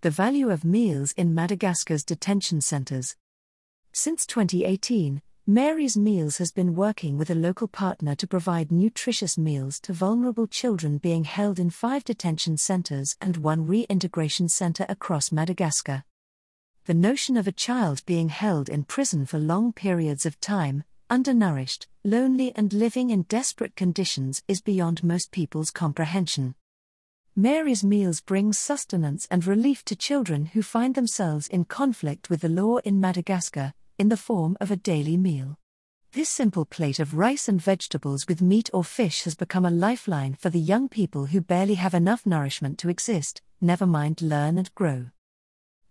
The value of meals in Madagascar's detention centers. Since 2018, Mary's Meals has been working with a local partner to provide nutritious meals to vulnerable children being held in five detention centers and one reintegration center across Madagascar. The notion of a child being held in prison for long periods of time, undernourished, lonely, and living in desperate conditions is beyond most people's comprehension. Mary's Meals brings sustenance and relief to children who find themselves in conflict with the law in Madagascar, in the form of a daily meal. This simple plate of rice and vegetables with meat or fish has become a lifeline for the young people who barely have enough nourishment to exist, never mind learn and grow.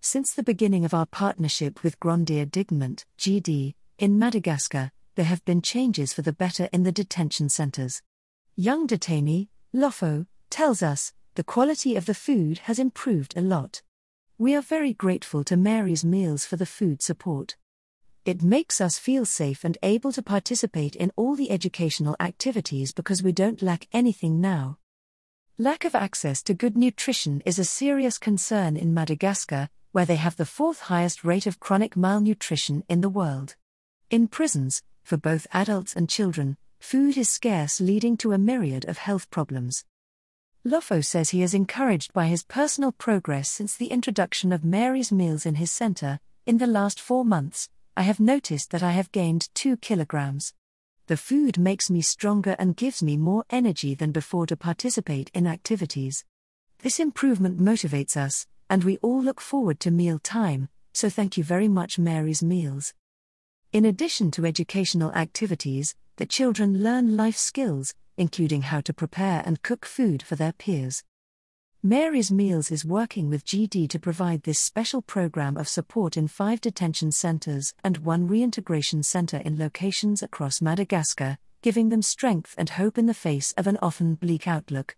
Since the beginning of our partnership with Grandir Dignement, GD, in Madagascar, there have been changes for the better in the detention centers. Young detainee, Lofo, tells us, the quality of the food has improved a lot. We are very grateful to Mary's Meals for the food support. It makes us feel safe and able to participate in all the educational activities because we don't lack anything now. Lack of access to good nutrition is a serious concern in Madagascar, where they have the fourth highest rate of chronic malnutrition in the world. In prisons, for both adults and children, food is scarce, leading to a myriad of health problems. Lofo says he is encouraged by his personal progress since the introduction of Mary's Meals in his center. In the last four months, I have noticed that I have gained 2 kilograms. The food makes me stronger and gives me more energy than before to participate in activities. This improvement motivates us, and we all look forward to meal time, so thank you very much, Mary's Meals. In addition to educational activities, the children learn life skills, including how to prepare and cook food for their peers. Mary's Meals is working with GD to provide this special program of support in five detention centers and one reintegration center in locations across Madagascar, giving them strength and hope in the face of an often bleak outlook.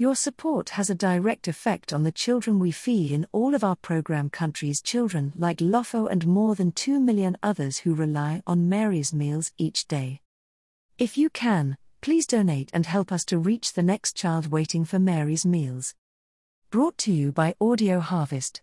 Your support has a direct effect on the children we feed in all of our program countries, children like Lofo and more than 2 million others who rely on Mary's Meals each day. If you can, Please donate and help us to reach the next child waiting for Mary's meals. Brought to you by Audio Harvest.